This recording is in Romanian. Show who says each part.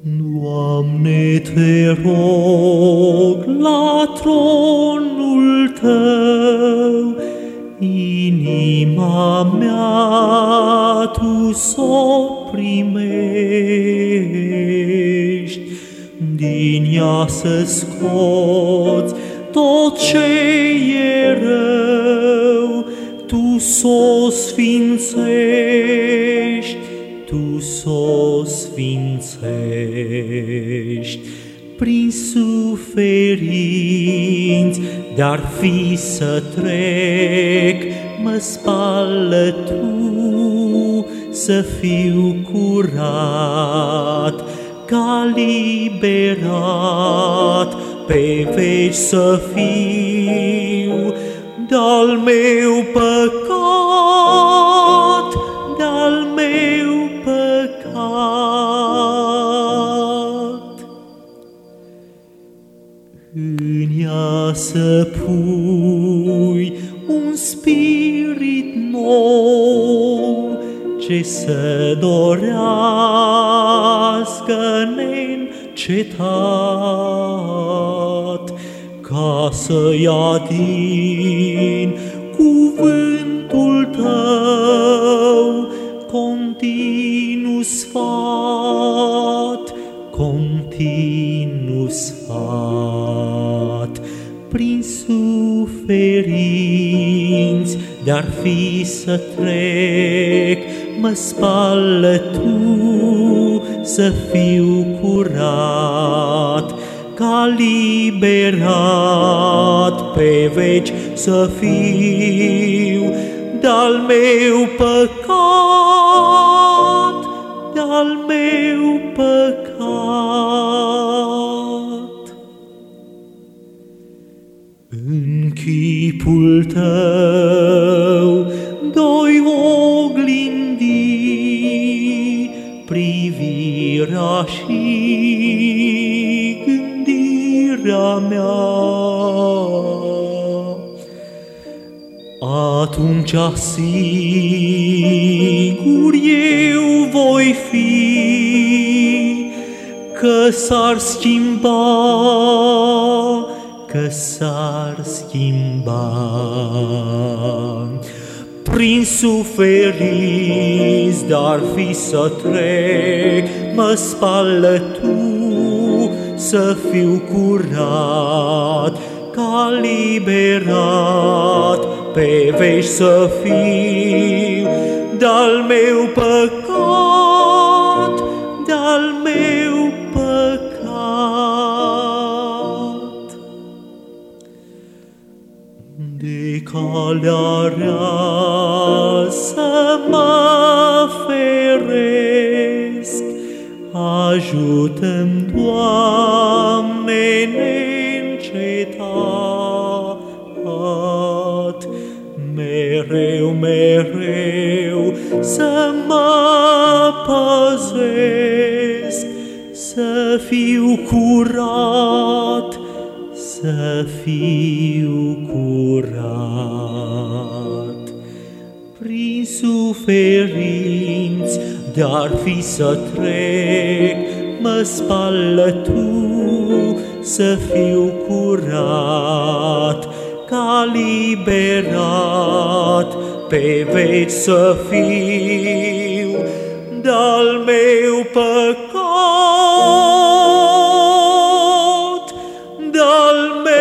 Speaker 1: Doamne, te rog la tronul Tău, inima mea Tu s-o primești, din ea să scoți tot ce e rău, Tu s-o sfințești, tu s-o sfințești prin suferinți, dar fi să trec, mă spală Tu să fiu curat, ca liberat, pe veci să fiu, de-al meu păcat, să pui un spirit nou, ce să dorească neîncetat, ca să ia din cuvântul tău continuu sfat, continuu sfat, suferinți, dar fi să trec, mă spală Tu să fiu curat, ca liberat pe veci să fiu, de-al meu păcat, de-al meu păcat. Chipul tău doi oglindi privirea și gândirea mea. Atunci sigur eu voi fi că s-ar schimba, că s-ar schimba. Prin suferinți, dar fi să trec, mă spală Tu să fiu curat, ca liberat, pe veci să fiu, de-al meu păcat, de-al meu De calea rea să mă feresc, ajută-mi, Doamne, neîncetat, mereu, mereu să mă păzesc, să fiu curat, să fiu curat. Prin suferinți, dar fi să trec, mă spală Tu să fiu curat, ca liberat, pe veci să fiu, de-al meu păcat. Amen.